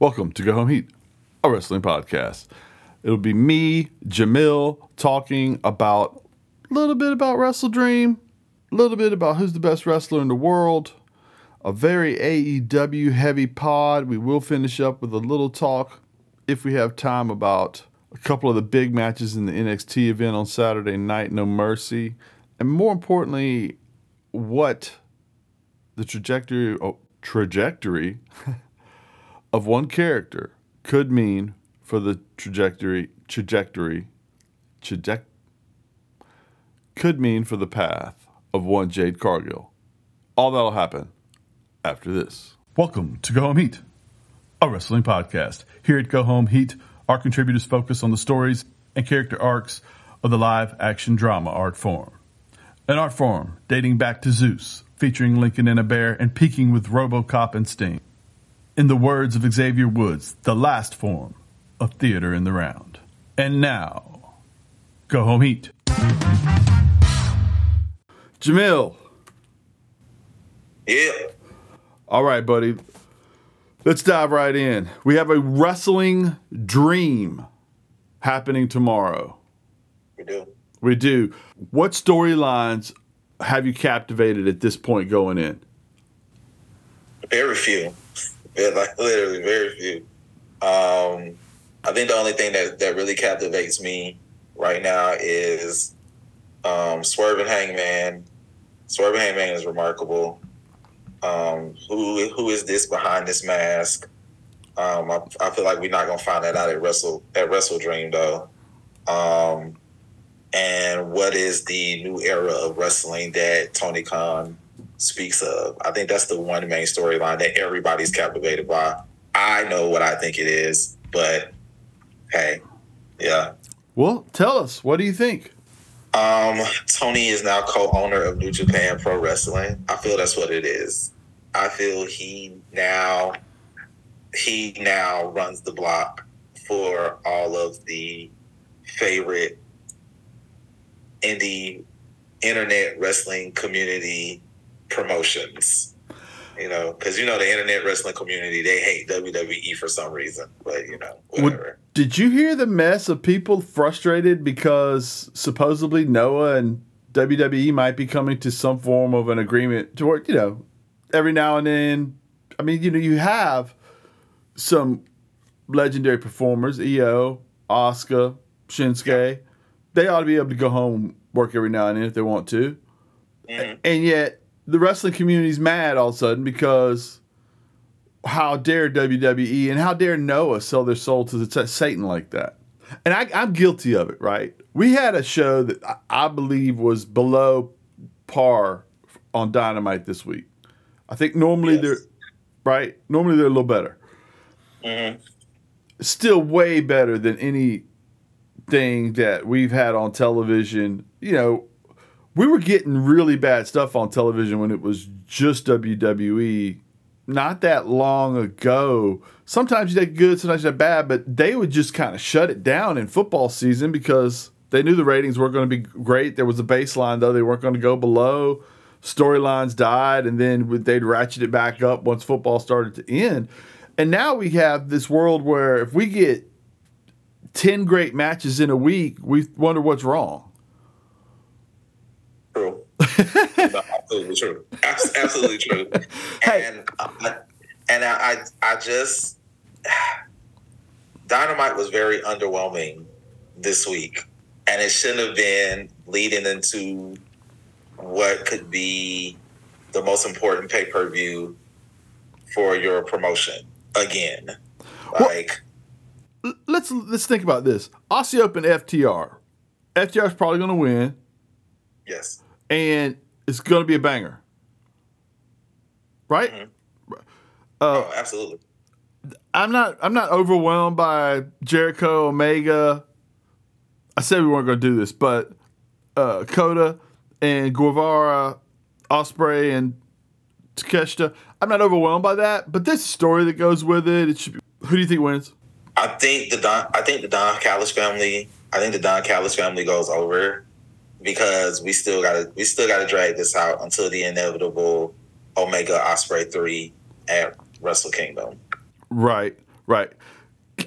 Welcome to Go Home Heat, a wrestling podcast. It'll be me, Jamil, talking about a little bit about Wrestle Dream, a little bit about who's the best wrestler in the world, a very AEW heavy pod. We will finish up with a little talk, if we have time, about a couple of the big matches in the NXT event on Saturday night, No Mercy, and more importantly, what the trajectory oh, trajectory of one character could mean for the trajectory trajectory traject could mean for the path of one Jade Cargill. All that'll happen after this. Welcome to Go Home Heat, a wrestling podcast. Here at Go Home Heat, our contributors focus on the stories and character arcs of the live action drama art form. An art form dating back to Zeus, featuring Lincoln and a bear and peaking with Robocop and Sting. In the words of Xavier Woods, the last form of theater in the round. And now, go home heat. Jamil. Yeah. All right, buddy. Let's dive right in. We have a wrestling dream happening tomorrow. We do. We do. What storylines have you captivated at this point going in? Very few. Like literally very few. Um, I think the only thing that, that really captivates me right now is um, Swerve and Hangman. Swerve and Hangman is remarkable. Um, who who is this behind this mask? Um, I, I feel like we're not gonna find that out at Wrestle at Wrestle Dream though. Um, and what is the new era of wrestling that Tony Khan speaks of? I think that's the one main storyline that everybody's captivated by. I know what I think it is, but hey, yeah. Well, tell us. What do you think? Um, Tony is now co-owner of New Japan Pro Wrestling. I feel that's what it is. I feel he now he now runs the block for all of the favorite indie internet wrestling community promotions. You know, because you know the internet wrestling community they hate WWE for some reason, but you know whatever. Did you hear the mess of people frustrated because supposedly Noah and WWE might be coming to some form of an agreement to work, you know, every now and then. I mean, you know, you have some legendary performers, Io, Asuka, Shinsuke. They ought to be able to go home, work every now and then if they want to. Mhm. And yet, the wrestling community's mad all of a sudden because how dare WWE and how dare Noah sell their soul to the Satan like that? And I, I'm guilty of it, right? We had a show that I, I believe was below par on Dynamite this week. I think normally Yes. they're right. Normally they're a little better. Mhm. Still way better than anything that we've had on television. You know, we were getting really bad stuff on television when it was just WWE not that long ago. Sometimes you did good, sometimes you did bad, but they would just kind of shut it down in football season because they knew the ratings weren't going to be great. There was a baseline, though, they weren't going to go below. Storylines died, and then they'd ratchet it back up once football started to end. And now we have this world where if we get 10 great matches in a week, we wonder what's wrong. No, absolutely true. Abs- Absolutely true. Hey. And I, and I, I I just Dynamite was very underwhelming this week, and it shouldn't have been leading into what could be the most important pay per view for your promotion again. Well- Like, Let's let's think about this. Aussie Open FTR. FTR is probably going to win, yes, and it's going to be a banger, right? Mhm. Uh, oh, absolutely. I'm not I'm not overwhelmed by Jericho Omega. I said we weren't going to do this, but uh, Coda and Guevara, Ospreay and Takeshita. I'm not overwhelmed by that, but this story that goes with it. It should. Be, who do you think wins? I think the Don. I think the Don Callis family. I think the Don Callis family goes over because we still got to we still got to drag this out until the inevitable Omega Ospreay three at Wrestle Kingdom. Right, Right.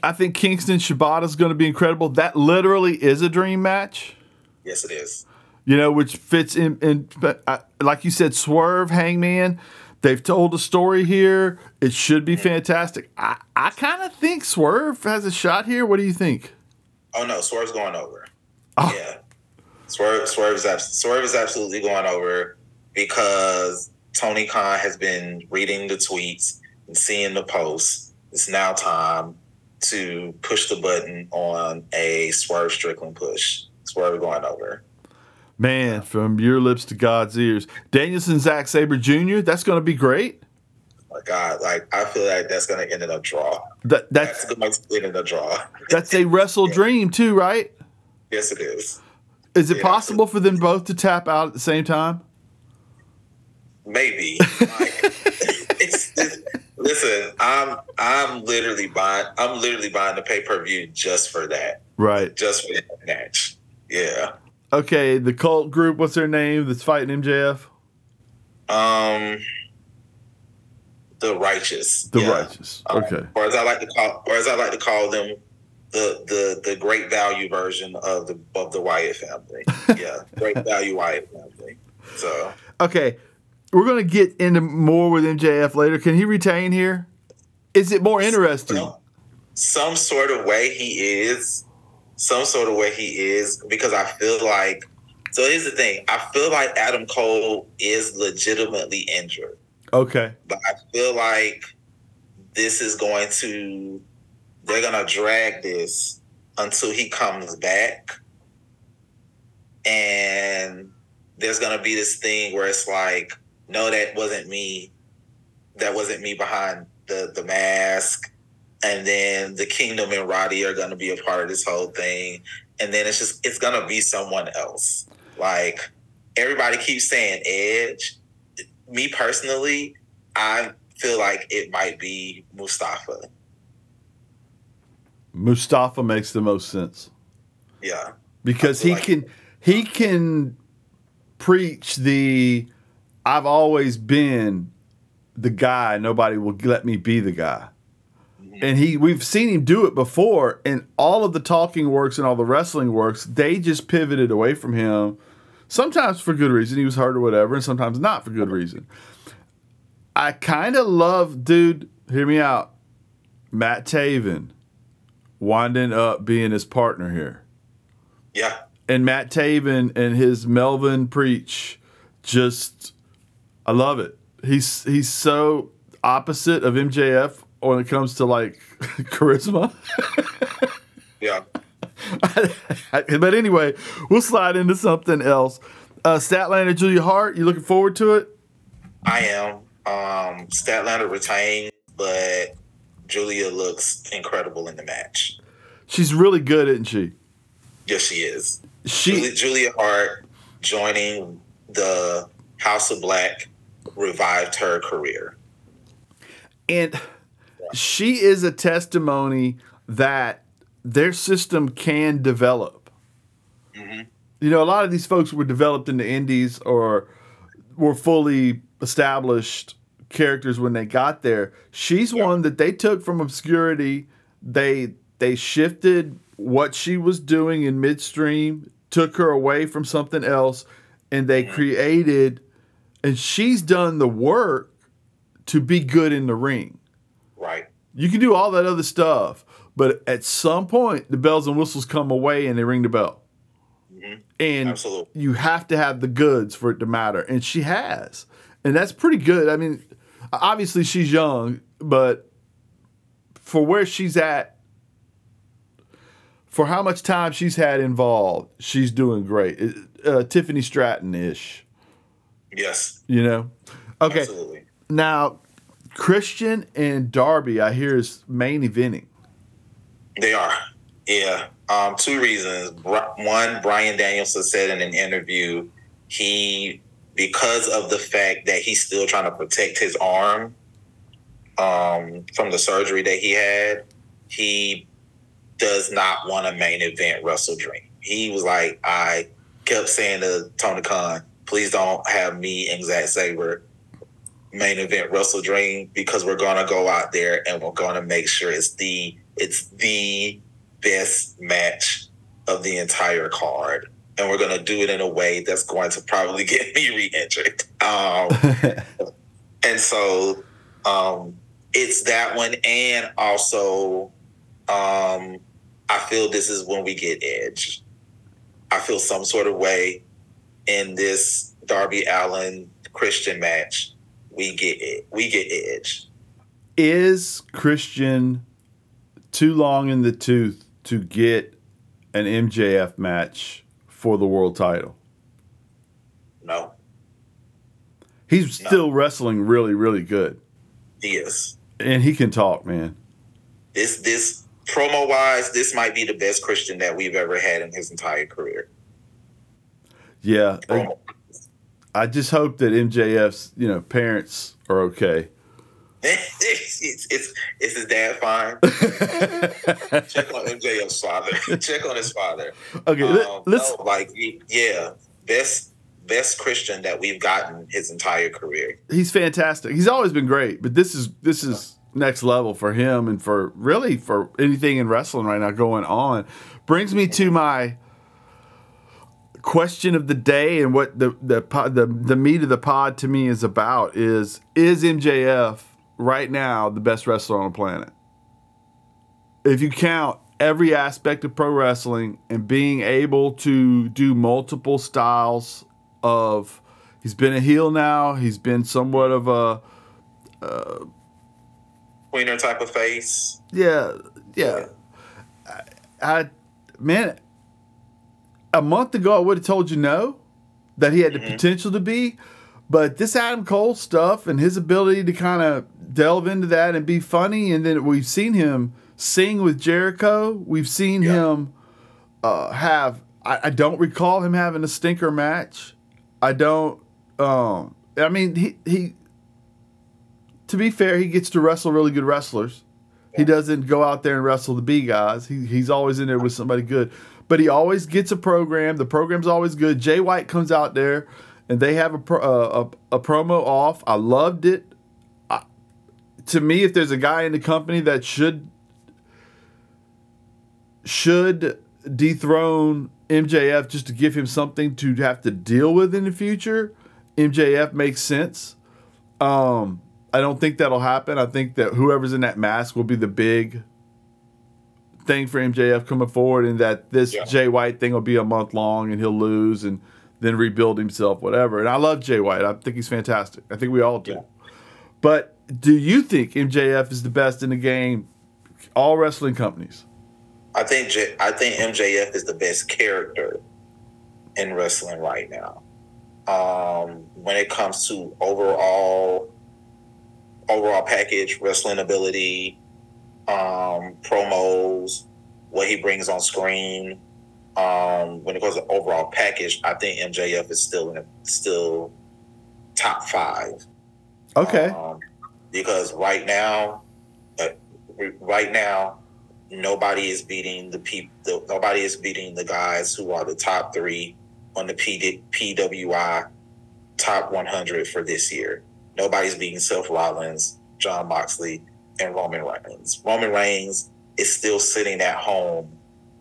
I think Kingston Shibata is going to be incredible. That literally is a dream match. Yes, it is. You know, which fits in. in but uh, like you said, Swerve, Hangman. They've told a story here. It should be fantastic. I, I kind of think Swerve has a shot here. What do you think? Oh no, Swerve's going over. Oh. Yeah, Swerve, Swerve is Swerve is absolutely going over because Tony Khan has been reading the tweets and seeing the posts. It's now time to push the button on a Swerve Strickland push. Swerve going over. Man, from your lips to God's ears. Danielson, Zack Sabre Jr., that's going to be great. Oh my God, like I feel like that's going to end in a draw. That, that's That's going to end in a draw. that's a wrestle dream too, right? Yes, it is. Is it Yeah. possible for them both to tap out at the same time? Maybe. Like, it's, listen, I'm I'm literally buying I'm literally buying the pay per view just for that, Right. just for that match. Yeah. Okay, the cult group, what's their name that's fighting MJF? Um. The righteous. The Yeah. Righteous. Um, Okay. Or as I like to call, or as I like to call them, the the the great value version of the of the Wyatt family. Yeah, great value Wyatt family. So Okay. We're going to get into more with MJF later. Can he retain here? Is it more interesting? some, some sort of way he is, some sort of way he is, because I feel like. So here's the thing: I feel like Adam Cole is legitimately injured, Okay. but I feel like this is going to. They're gonna drag this until he comes back, and there's gonna be this thing where it's like, no, that wasn't me. That wasn't me behind the the mask and then the kingdom and Roddy are gonna be a part of this whole thing, and then it's just it's gonna be someone else. Like everybody keeps saying Edge. Me personally, I feel like it might be Mustafa. Mustafa makes the most sense Yeah, because he like- can he can preach the I've always been the guy nobody will let me be the guy. Mm-hmm. And he we've seen him do it before and all of the talking works and all the wrestling works, they just pivoted away from him. Sometimes for good reason, he was hurt or whatever, and sometimes not for good reason. I kind of love, dude, hear me out. Matt Taven winding up being his partner here yeah, and Matt Taven and his Melvin preach just I love it. He's he's so opposite of MJF when it comes to like charisma. yeah. but anyway, we'll slide into something else. Uh, Statlander Julia Hart, you looking forward to it? I am. Um, Statlander retained, but Julia looks incredible in the match. She's really good, isn't she? Yes, she is. She Julia, Julia Hart joining the House of Black revived her career. and she is a testimony that their system can develop. Mhm. You know, a lot of these folks were developed in the indies or were fully established characters when they got there. She's Yeah. one that they took from obscurity. They they shifted what she was doing in midstream, took her away from something else, and they created and she's done the work to be good in the ring. Right. You can do all that other stuff, but at some point, the bells and whistles come away and they ring the bell. Mhm. And Absolutely. you have to have the goods for it to matter. And she has. And that's pretty good. I mean, obviously, she's young, but for where she's at, for how much time she's had involved, she's doing great. Uh, Tiffany Stratton ish, Yes. you know? Okay. Absolutely. Now, Christian and Darby, I hear, is main eventing. They are. Yeah. Um, two reasons. One, Bryan Danielson said in an interview, he because of the fact that he's still trying to protect his arm um, from the surgery that he had, he does not want a main event Wrestle Dream. He was like, I kept saying to Tony Khan, please don't have me and Zack Sabre main event Wrestle Dream because we're gonna go out there and we're gonna make sure it's the it's the best match of the entire card. And we're gonna do it in a way that's going to probably get me re-injured. Um, and so um, it's that one, and also um, I feel this is when we get Edge. I feel some sort of way in this Darby Allin Christian match. We get it. We get Edge. Is Christian too long in the tooth to get an MJF match for the world title? No. He's No. still wrestling really, really good. He is. And he can talk, man. This this promo wise, this might be the best Christian that we've ever had in his entire career. Yeah. I. I just hope that MJF's, you know, parents are okay. It's, it's it's his dad fine. Check on MJF's father. Check on his father. Okay, Um, let's no, like yeah, best best Christian that we've gotten his entire career. he's fantastic. He's always been great, but this is this is next level for him and for really for anything in wrestling right now going on. Brings me to my question of the day and what the the pod, the the meat of the pod to me is about is is MJF right now the best wrestler on the planet? If you count every aspect of pro wrestling and being able to do multiple styles of he's been a heel now, he's been somewhat of a uh, winner type of face. yeah, yeah. I, I man, a month ago I would have told you no, that he had the mm-hmm. potential to be, but this Adam Cole stuff and his ability to kind of delve into that and be funny, and then we've seen him sing with Jericho. We've seen Yeah. him uh, have. I, I don't recall him having a stinker match. I don't. Um, I mean, he he. To be fair, he gets to wrestle really good wrestlers. He doesn't go out there and wrestle the B guys. He, he's always in there with somebody good. But he always gets a program. The program's always good. Jay White comes out there and they have a, pro, uh, a, a promo off. I loved it. I, to me, if there's a guy in the company that should should dethrone MJF just to give him something to have to deal with in the future, MJF makes sense. Um, I don't think that'll happen. I think that whoever's in that mask will be the big thing for MJF coming forward, and that this Yeah. Jay White thing will be a month long, and he'll lose and then rebuild himself, whatever. And I love Jay White. I think he's fantastic. I think we all do. Yeah. But do you think MJF is the best in the game? All wrestling companies. I think J- I think MJF is the best character in wrestling right now. Um, when it comes to overall overall package, wrestling ability, um, promos, what he brings on screen. Um, when it comes to overall package, I think MJF is still in a, still top five. Okay. Um, because right now, uh, right now, nobody is beating the people. Nobody is beating the guys who are the top three on the PD, PWI top 100 for this year. Nobody's beating Seth Rollins, Jon Moxley, and Roman Reigns. Roman Reigns is still sitting at home,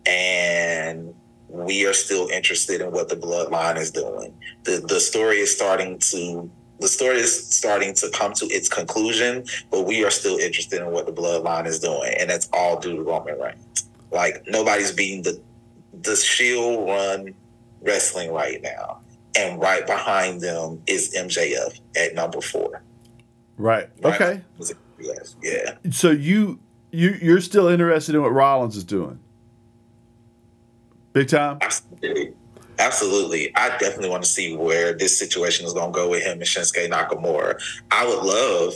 and we are still interested in what the bloodline is doing. The the story is starting to the story is starting to come to its conclusion, but we are still interested in what the bloodline is doing, and that's all due to Roman Reigns. Like nobody's beating the the Shield run wrestling right now, and right behind them is MJF at number four. Right. Right Okay. Yes, yeah. So you you you're still interested in what Rollins is doing? Big time. Absolutely. I definitely want to see where this situation is going to go with him and Shinsuke Nakamura. I would love,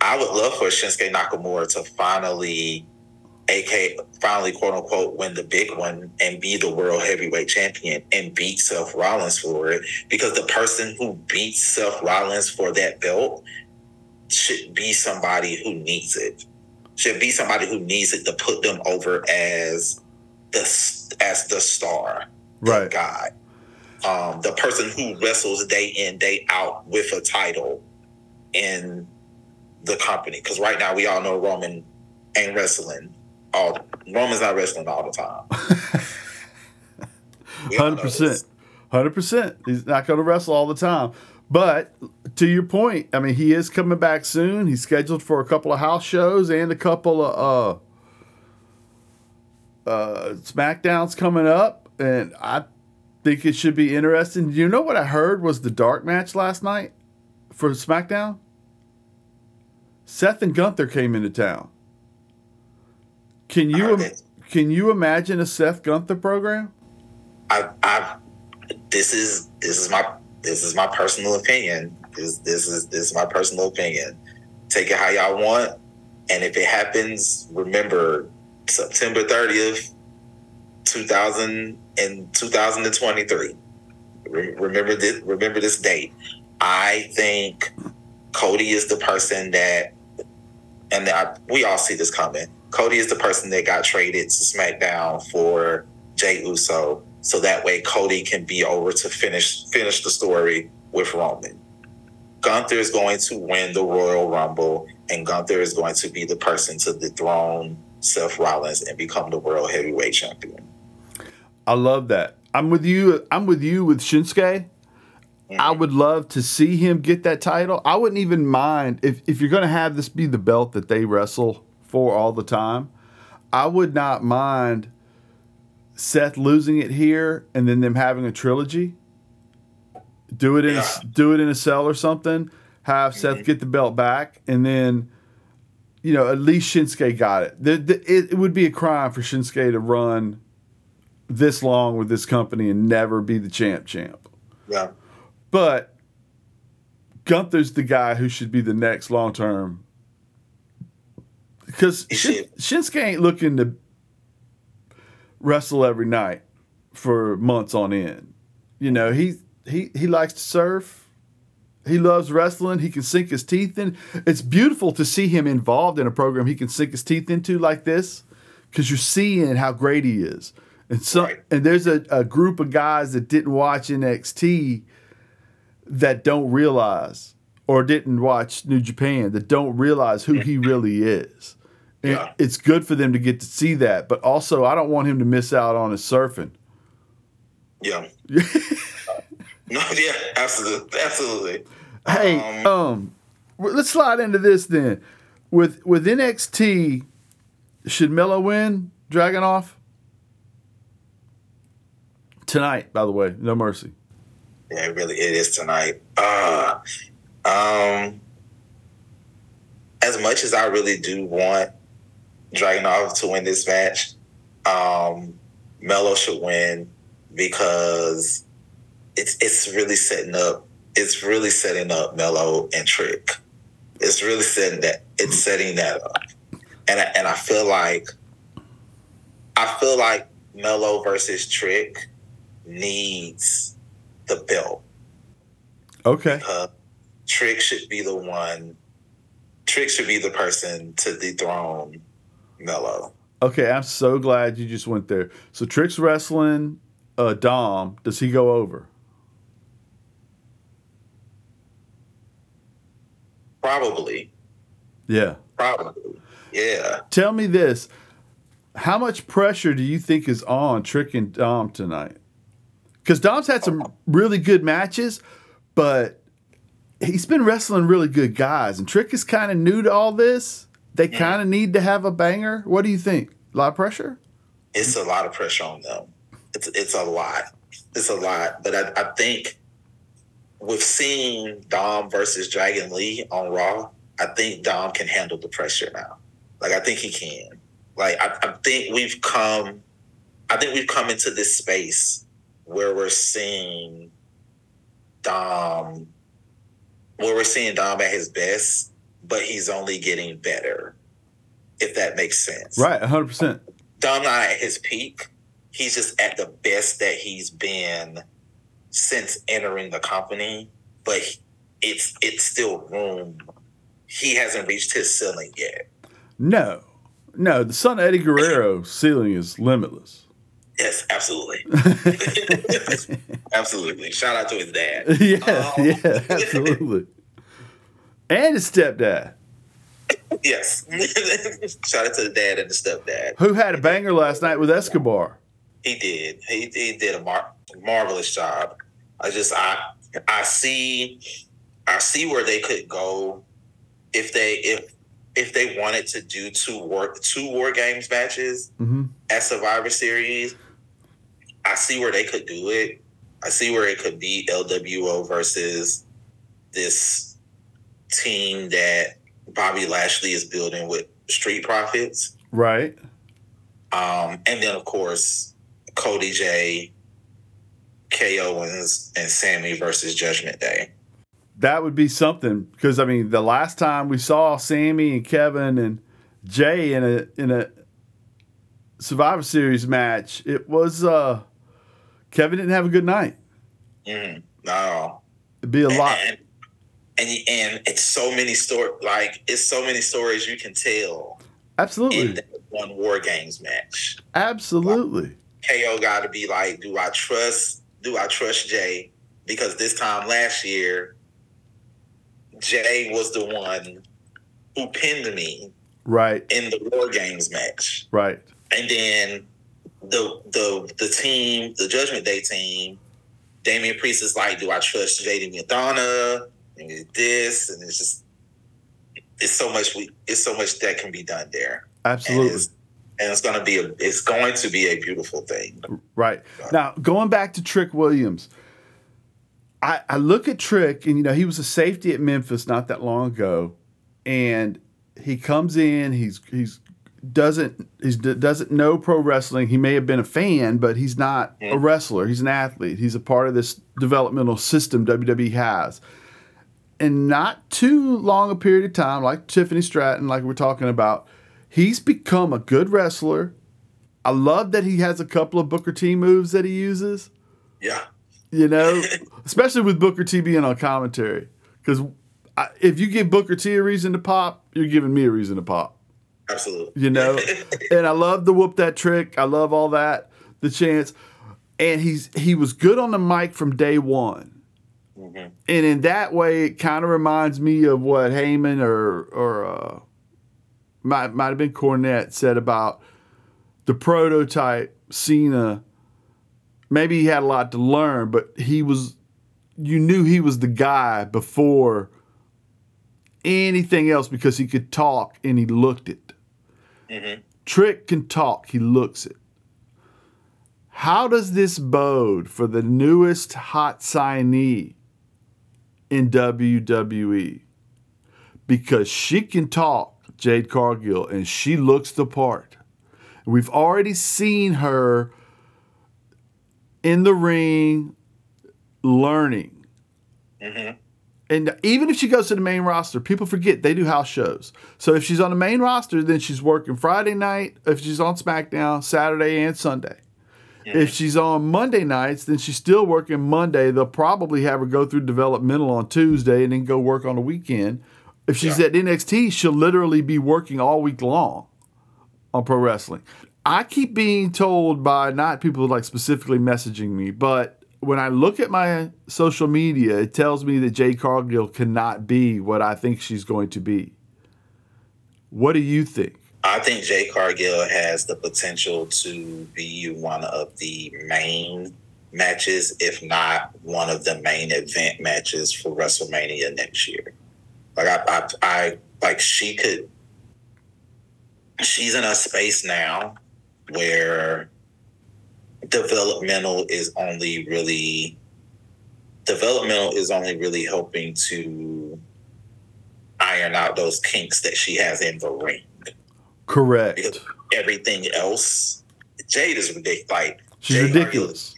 I would love for Shinsuke Nakamura to finally, AK, finally, quote unquote, win the big one and be the world heavyweight champion and beat Seth Rollins for it. Because the person who beats Seth Rollins for that belt should be somebody who needs it. Should be somebody who needs it to put them over as the as the star the Right. guy. Um, the person who wrestles day in, day out with a title in the company. Because right now we all know Roman ain't wrestling all Roman's not wrestling all the time. Hundred percent. Hundred percent. He's not gonna wrestle all the time. But to your point, I mean he is coming back soon. He's scheduled for a couple of house shows and a couple of uh uh SmackDowns coming up. And I think it should be interesting. You know what I heard was the dark match last night for SmackDown? Seth and Gunther came into town. Can you can you imagine a Seth Gunther program? I, I this is this is my this is my personal opinion. This this is this is my personal opinion. Take it how y'all want, and if it happens, remember September thirtieth, two thousand and and 2023. remember this. Remember this date. I think Cody is the person that, and I, we all see this coming. Cody is the person that got traded to SmackDown for Jey Uso, so that way Cody can be over to finish finish the story with Roman. Gunther is going to win the Royal Rumble, and Gunther is going to be the person to dethrone Seth Rollins and become the World Heavyweight Champion. I love that. I'm with you. I'm with you with Shinsuke. Mm-hmm. I would love to see him get that title. I wouldn't even mind if, if you're going to have this be the belt that they wrestle for all the time. I would not mind Seth losing it here and then them having a trilogy. Do it in yeah. a, do it in a cell or something. Have mm-hmm. Seth get the belt back and then you know at least Shinsuke got it. The, the, it. It would be a crime for Shinsuke to run this long with this company and never be the champ champ. Yeah. But Gunther's the guy who should be the next long term. Because Shin, Shinsuke ain't looking to wrestle every night for months on end. You know, he he he likes to surf. He loves wrestling. He can sink his teeth in. It's beautiful to see him involved in a program he can sink his teeth into like this because you're seeing how great he is. And so, right. and there's a, a group of guys that didn't watch NXT that don't realize, or didn't watch New Japan that don't realize who he mm-hmm. really is. And yeah. it's good for them to get to see that, but also I don't want him to miss out on his surfing. Yeah. no, yeah, absolutely, absolutely. Hey, um, um, let's slide into this then. With with NXT, should Melo win Dragunov? Tonight, by the way, no mercy. Yeah, it really it is tonight. Uh um as much as I really do want Dragunov to win this match, um Melo should win because it's it's really setting up it's really setting up Melo and Trick. It's really setting that it's setting that up. And I, and I feel like I feel like Melo versus Trick needs the belt. Okay. Uh, Trick should be the one. Trick should be the person to dethrone Melo. Okay, I'm so glad you just went there. So Trick's wrestling uh, Dom. Does he go over? Probably. Yeah. Probably. Yeah. Tell me this. How much pressure do you think is on Trick and Dom tonight? Because Dom's had some really good matches, but he's been wrestling really good guys. And Trick is kind of new to all this. They mm-hmm. kind of need to have a banger. What do you think? A lot of pressure? It's a lot of pressure on them. It's it's a lot. It's a lot. But I, I think with seeing Dom versus Dragon Lee on Raw, I think Dom can handle the pressure now. Like I think he can. Like I, I think we've come I think we've come into this space where we're seeing Dom, where we're seeing Dom at his best, but he's only getting better, if that makes sense. Right, 100%. Dom not at his peak. He's just at the best that he's been since entering the company, but it's it's still room. He hasn't reached his ceiling yet. No, no. The son of Eddie Guerrero ceiling is limitless. Yes, absolutely. absolutely. Shout out to his dad. Yeah, um, yeah, absolutely. and his stepdad, Yes. Shout out to the dad and the stepdad. who had a banger last night with Escobar. He did. He, he did a mar- marvelous job. I just I I see I see where they could go if they if if they wanted to do two war two war games matches hmm at Survivor Series. I see where they could do it. I see where it could be LWO versus this team that Bobby Lashley is building with Street Profits. Right. Um, and then, of course, Cody J, K. Owens, and Sammy versus Judgment Day. That would be something because I mean the last time we saw Sammy and Kevin and Jey in a in a Survivor Series match, it was uh Kevin didn't have a good night. Mm-hmm. No, It'd be a lot. And, and and it's so many story like it's so many stories you can tell in Absolutely. that one War Games match. Absolutely. KO got to be like, do I trust? Do I trust Jey? Because this time last year, Jey was the one who pinned me Right. in the War Games match. Right. and then the the the team, the Judgment Day team, Damian Priest is like, do I trust JD McDonagh? And this, and it's just it's so much we it's so much that can be done there. Absolutely. it's, and it's gonna be a it's going to be a beautiful thing. Right. Now, going back to Trick Williams, I, I look at Trick, and you know, he was a safety at Memphis not that long ago, and he comes in, he's he's doesn't he doesn't know pro wrestling. He may have been a fan, but he's not a mm-hmm. wrestler. He's an athlete. He's a part of this developmental system WWE has. And not too long a period of time, like Tiffany Stratton, like we're talking about, he's become a good wrestler. I love that he has a couple of Booker T moves that he uses. Yeah. You know, especially with Booker T being on commentary, because if you give Booker T a reason to pop, you're giving me a reason to pop. Absolutely. You know, and I love the whoop that trick. I love all that, the chance, and he's he was good on the mic from day one. Mhm. And in that way, it kind of reminds me of what Heyman or or uh, might might have been Cornette said about the prototype Cena. Maybe he had a lot to learn, but he was. You knew he was the guy before anything else because he could talk and he looked it. Mhm. Trick can talk, he looks it. How does this bode for the newest hot signee in WWE? Because she can talk, Jade Cargill, and she looks the part. We've already seen her in the ring learning. Mhm. And even if she goes to the main roster, people forget they do house shows. So if she's on the main roster, then she's working Friday night. If she's on SmackDown, Saturday and Sunday. If she's on Monday nights, then she's still working Monday. They'll probably have her go through developmental on Tuesday and then go work on the weekend. If she's Yeah. at NXT, she'll literally be working all week long on pro wrestling. I keep being told by not people like specifically messaging me, but when I look at my social media, it tells me that Jay Cargill cannot be what I think she's going to be. What do you think? I think Jay Cargill has the potential to be one of the main matches, if not one of the main event matches for WrestleMania next year. Like I, I, I like she could. She's in a space now where developmental is only really developmental is only really helping to iron out those kinks that she has in the ring Correct. because everything else, Jade is ridiculous. Like She's Jade ridiculous.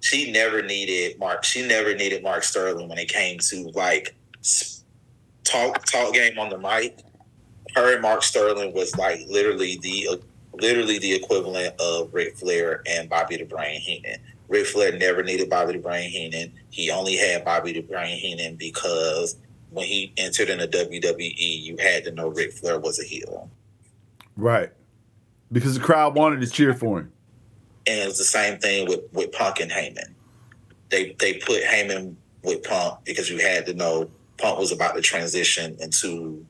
she never needed Mark. She never needed Mark Sterling when it came to like talk talk game on the mic. Her and Mark Sterling was like literally the literally the equivalent of Ric Flair and Bobby the Brain Heenan. Ric Flair never needed Bobby the Brain Heenan. He only had Bobby the Brain Heenan because when he entered in the WWE, you had to know Ric Flair was a heel. Right. Because the crowd wanted to cheer for him. and it was the same thing with with Punk and Heyman. They they put Heyman with Punk because you had to know Punk was about to transition into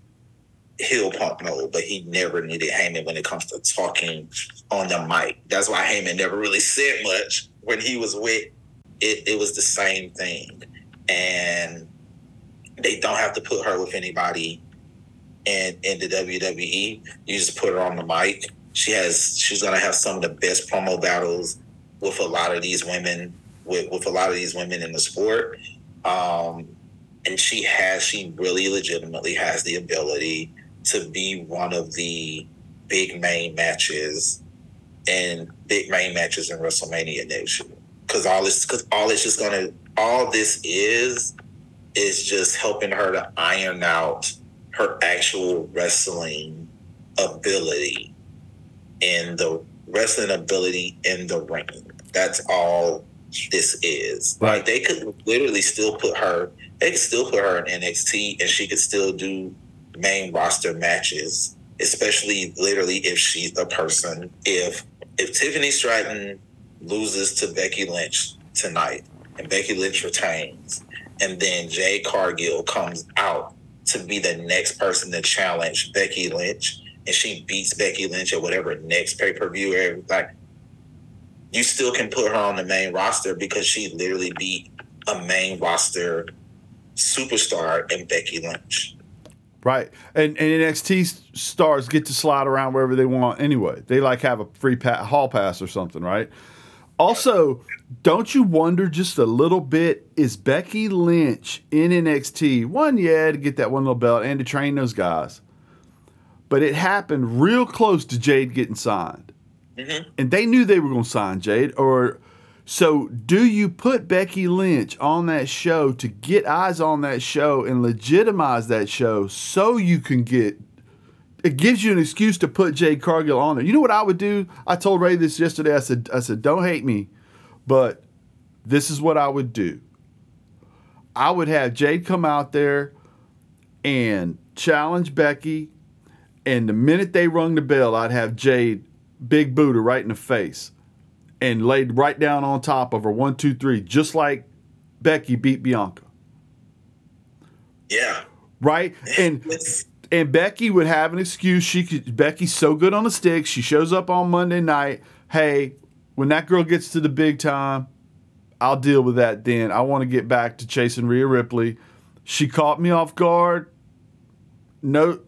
heel Punk mode, but he never needed Heyman when it comes to talking on the mic. That's why Heyman never really said much when he was with it. It was the same thing, and they don't have to put her with anybody in in the WWE. You just put her on the mic. She has she's gonna have some of the best promo battles with a lot of these women with, with a lot of these women in the sport. Um, and she has she really legitimately has the ability to be one of the big main matches and big main matches in WrestleMania next year. Cause all this cause all it's just gonna all this is is just helping her to iron out her actual wrestling ability and the wrestling ability in the ring. That's all this is. Right. Like they could literally still put her, they could still put her in NXT and she could still do main roster matches, especially literally if she's the person. If if Tiffany Stratton loses to Becky Lynch tonight and Becky Lynch retains, and then Jay Cargill comes out to be the next person to challenge Becky Lynch, and she beats Becky Lynch at whatever next pay per view, like you still can put her on the main roster because she literally beat a main roster superstar in Becky Lynch. Right. And, and NXT stars get to slide around wherever they want anyway. They like have a free pa- hall pass or something, right? Also, don't you wonder just a little bit is Becky Lynch in NXT? One, yeah, to get that one little belt and to train those guys. But it happened real close to Jade getting signed. Mhm. And they knew they were going to sign Jade or so do you put Becky Lynch on that show to get eyes on that show and legitimize that show so you can get it gives you an excuse to put Jade Cargill on there. You know what I would do? I told Ray this yesterday. I said I said don't hate me, but this is what I would do. I would have Jade come out there and challenge Becky, and the minute they rung the bell, I'd have Jade big Buddha right in the face and laid right down on top of her one, two, three, just like Becky beat Bianca. Yeah. Right? And and Becky would have an excuse. She could Becky's so good on the stick. She shows up on Monday night. Hey, when that girl gets to the big time, I'll deal with that then. I want to get back to chasing Rhea Ripley. She caught me off guard. No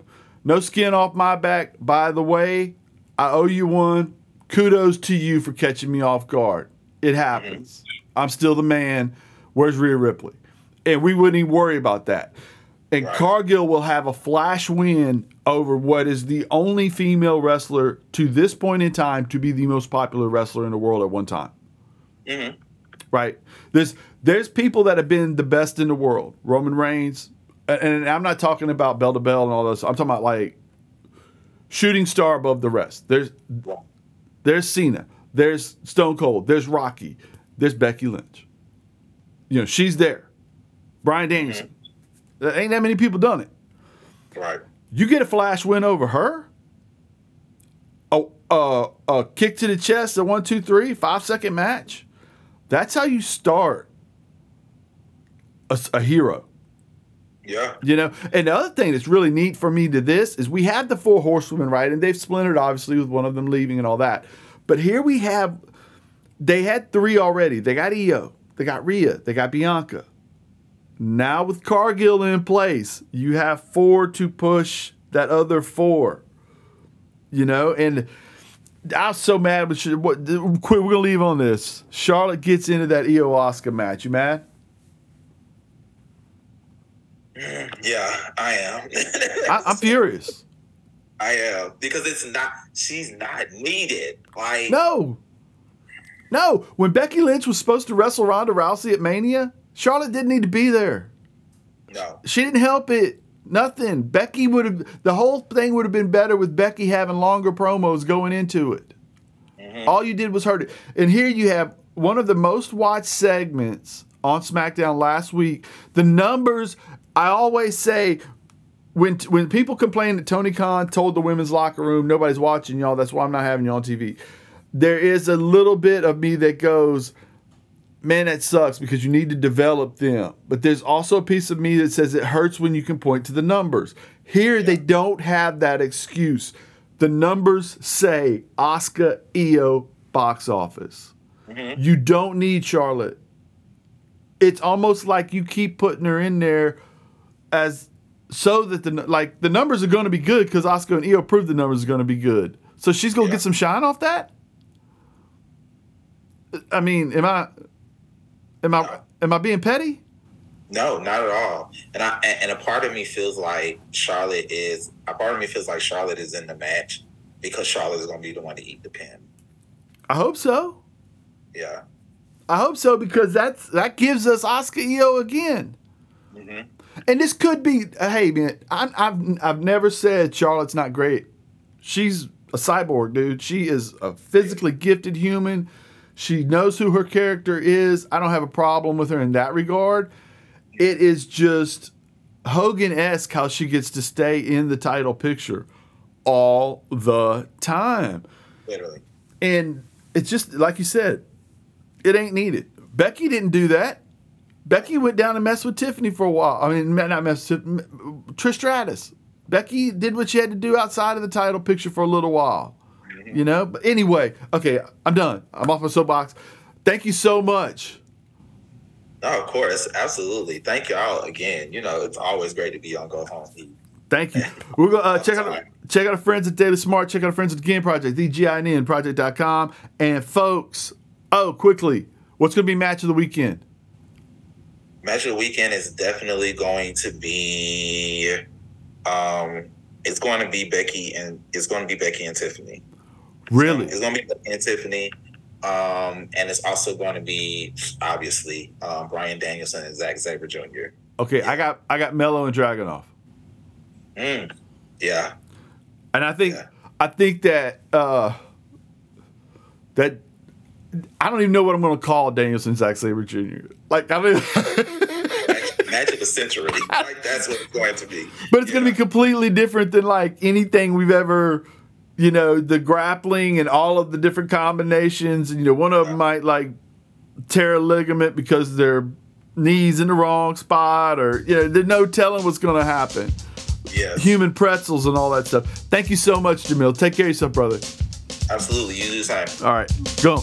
no skin off my back. By the way, I owe you one. Kudos to you for catching me off guard. It happens. I'm still the man. Where's Rhea Ripley? And we wouldn't even worry about that. And Right. Cargill will have a flash win over what is the only female wrestler to this point in time to be the most popular wrestler in the world at one time. Mhm. Right? There's there's people that have been the best in the world. Roman Reigns, and, and I'm not talking about bell to bell and all those. I'm talking about like shooting star above the rest. There's there's Cena, there's Stone Cold, there's Rocky, there's Becky Lynch. You know, she's there. Bryan Danielson. Mm-hmm. There ain't that many people done it. Right. You get a flash win over her. A, a, a kick to the chest, a one, two, three, five second match. That's how you start a hero. Yeah. You know, and the other thing that's really neat for me to this is we had the four horsewomen, right? And they've splintered obviously with one of them leaving and all that. But here we have, they had three already. They got Io, they got Rhea, they got Bianca. Now with Cargill in place, you have four to push that other four. You know, and I was so mad Sh- what. We're gonna leave on this. Charlotte gets into that Io Asuka match. You mad? Yeah, I am. I, I'm furious. I am because it's not. She's not needed. Like No. No. When Becky Lynch was supposed to wrestle Ronda Rousey at Mania, Charlotte didn't need to be there. no. She didn't help it. Nothing. Becky would have, the whole thing would have been better with Becky having longer promos going into it. Mm-hmm. All you did was hurt it. And here you have one of the most watched segments on SmackDown last week. The numbers, I always say, when when people complain that Tony Khan told the women's locker room nobody's watching y'all, that's why I'm not having y'all on TV. There is a little bit of me that goes, man, that sucks because you need to develop them. But there's also a piece of me that says it hurts when you can point to the numbers. Here, they don't have that excuse. The numbers say Oscar Io box office. Mm-hmm. You don't need Charlotte. It's almost like you keep putting her in there as so that the like the numbers are going to be good because Asuka and Io proved the numbers are going to be good. So she's going to Yeah. get some shine off that. I mean, am I am I am I being petty? No, not at all. And I and a part of me feels like Charlotte is a part of me feels like Charlotte is in the match because Charlotte is going to be the one to eat the pin. I hope so. Yeah. I hope so because that's that gives us Asuka Io again. hmm And this could be, uh, hey man, I, I've I've never said Charlotte's not great. She's a cyborg, dude. She is a physically gifted human. She knows who her character is. I don't have a problem with her in that regard. It is just Hogan esque how she gets to stay in the title picture all the time. Literally. And it's just like you said, it ain't needed. Becky didn't do that. Becky went down and messed with Tiffany for a while. I mean, not messed with Trish Stratus. Becky did what she had to do outside of the title picture for a little while. You know? But anyway, okay, I'm done. I'm off my soapbox. Thank you so much. No, of course, absolutely. Thank y'all again. You know, it's always great to be on Go Home Heat. Thank you. We're gonna uh, check out check out our friends at Data Smart. Check out our friends at the Game Project, the project.com. And folks, oh, quickly, what's gonna be match of the weekend? The weekend is definitely going to be, um, it's going to be Becky and it's going to be Becky and Tiffany. Really? It's going to be Becky and Tiffany. Um, and it's also going to be obviously um, Bryan Danielson and Zack Sabre Jr. Okay, I got I got Melo and Dragunov. Mm. Yeah, And I think Yeah. I think that uh that I don't even know what I'm gonna call Danielson Zack Sabre Jr. Like I mean match, match of the century. Like that's what it's going to be. But it's gonna be completely different than like anything we've ever you know, the grappling and all of the different combinations, and you know, one of them might like tear a ligament because their knees in the wrong spot, or you know, there's no telling what's gonna happen. Yes, Human pretzels and all that stuff. Thank you so much, Jamil. Take care of yourself, brother. absolutely. You do the same. All right, go.